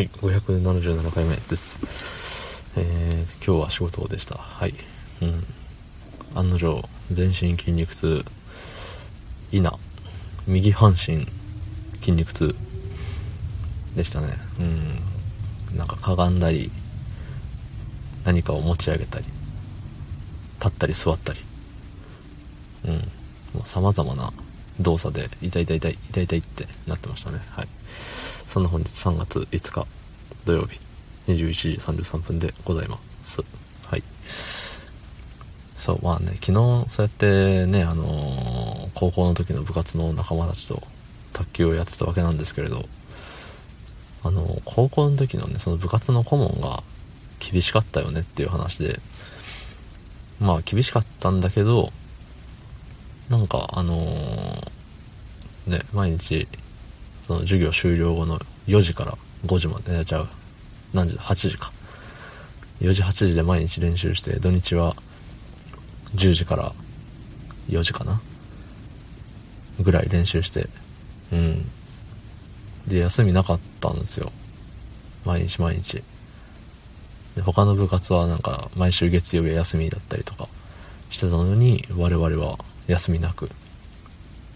はい、577回目です。えー、今日は仕事でした。はい。うん。案の定、全身筋肉痛、いな、右半身筋肉痛でしたね。うん。なんかかがんだり、何かを持ち上げたり、立ったり座ったり、うん。もう様々な動作で、痛い痛い痛い、痛い痛いってなってましたね。はい。そんな本日3月5日土曜日21時33分でございます。はい。そう、まあね、昨日そうやってね、あのー高校の時の部活の仲間たちと卓球をやってたわけなんですけれど、あのー高校の時のね、その部活の顧問が厳しかったよねっていう話で、まあ厳しかったんだけど、なんかあのーね、毎日その授業終了後の4時から5時まで、ね、じゃあ何時だ？8時か。4時8時で毎日練習して土日は10時から4時かな？ぐらい練習して。うん。で休みなかったんですよ。毎日毎日。で他の部活はなんか毎週月曜日は休みだったりとかしてたのに我々は休みなく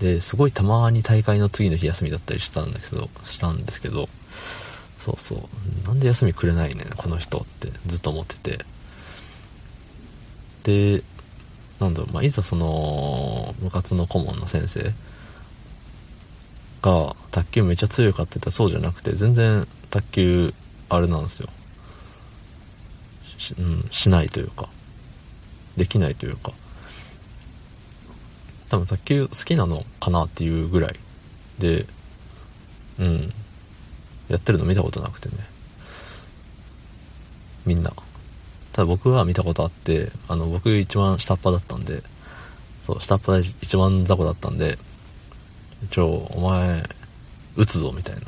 ですごいたまに大会の次の日休みだったりしたんだけどしたんですけどそうそう。なんで休みくれないねこの人ってずっと思ってて。でなんだろう、まあ、いざその部活の顧問の先生が卓球めっちゃ強いかって言ったらそうじゃなくて全然卓球あれなんですよ。し,、うん、しないというかできないというか。多分卓球好きなのかなっていうぐらいでうん。やってるの見たことなくてね。みんな。ただ僕は見たことあってあの僕一番下っ端だったんでそう下っ端で一番雑魚だったんで一応お前打つぞみたいな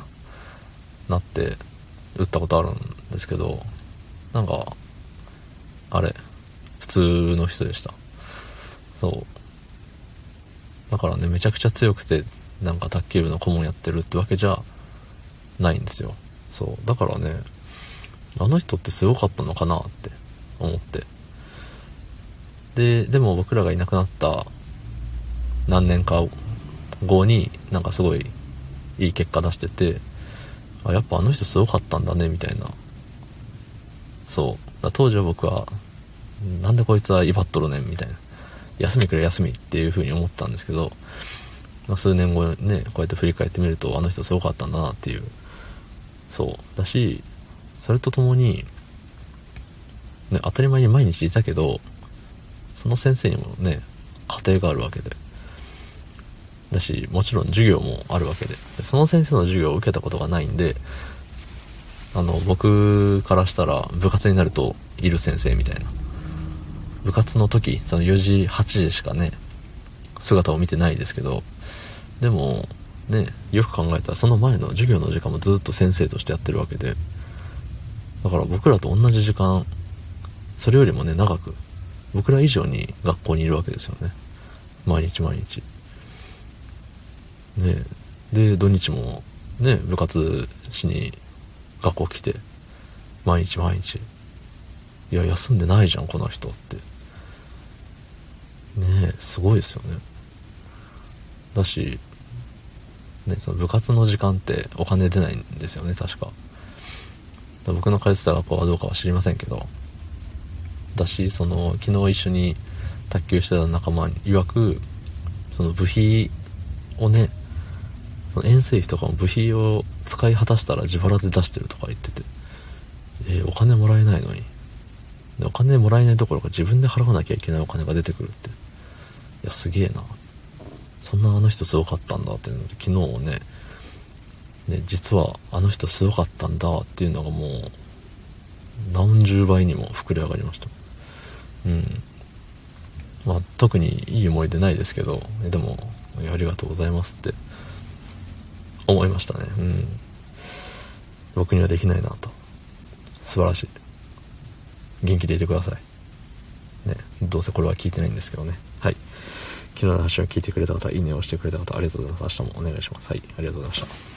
なって打ったことあるんですけどなんかあれ普通の人でした。そう。だからねめちゃくちゃ強くてなんか卓球部の顧問やってるってわけじゃないんですよ。そう。だからねあの人ってすごかったのかなって思って。ででも僕らがいなくなった何年か後になんかすごいいい結果出しててあやっぱあの人すごかったんだねみたいな。そう。だ当時は僕はなんでこいつは威張っとるねんみたいな。休みくれ休みっていう風に思ったんですけど、まあ、数年後ねこうやって振り返ってみるとあの人すごかったんだなっていう。そう。だしそれとともに、ね、当たり前に毎日いたけどその先生にもね家庭があるわけで。だしもちろん授業もあるわけで。でその先生の授業を受けたことがないんであの僕からしたら部活になるといる先生みたいな。部活の時その4時8時しかね姿を見てないですけどでもねよく考えたらその前の授業の時間もずっと先生としてやってるわけでだから僕らと同じ時間それよりもね長く僕ら以上に学校にいるわけですよね。毎日毎日。ねで土日もね部活しに学校来て毎日毎日いや休んでないじゃんこの人って。ねすごいですよね。だしねその部活の時間ってお金出ないんですよね確か。僕の通ってた学校はどうかは知りませんけど。だしその昨日一緒に卓球してた仲間に曰くその部費をねその遠征費とかも部費を使い果たしたら自腹で出してるとか言ってて。えーお金もらえないのに。お金もらえないどころか自分で払わなきゃいけないお金が出てくるって。やすげえな。そんなあの人すごかったんだっていうので昨日ねね実はあの人すごかったんだっていうのがもう何十倍にも膨れ上がりました。うん。まあ特にいい思い出ないですけどでもありがとうございますって思いましたね。うん。僕にはできないなと。素晴らしい。元気でいてください。ねどうせこれは聞いてないんですけどね。はい。昨日の話を聞いてくれた方いいねを押してくれた方ありがとうございます。明日もお願いします。はい。ありがとうございました。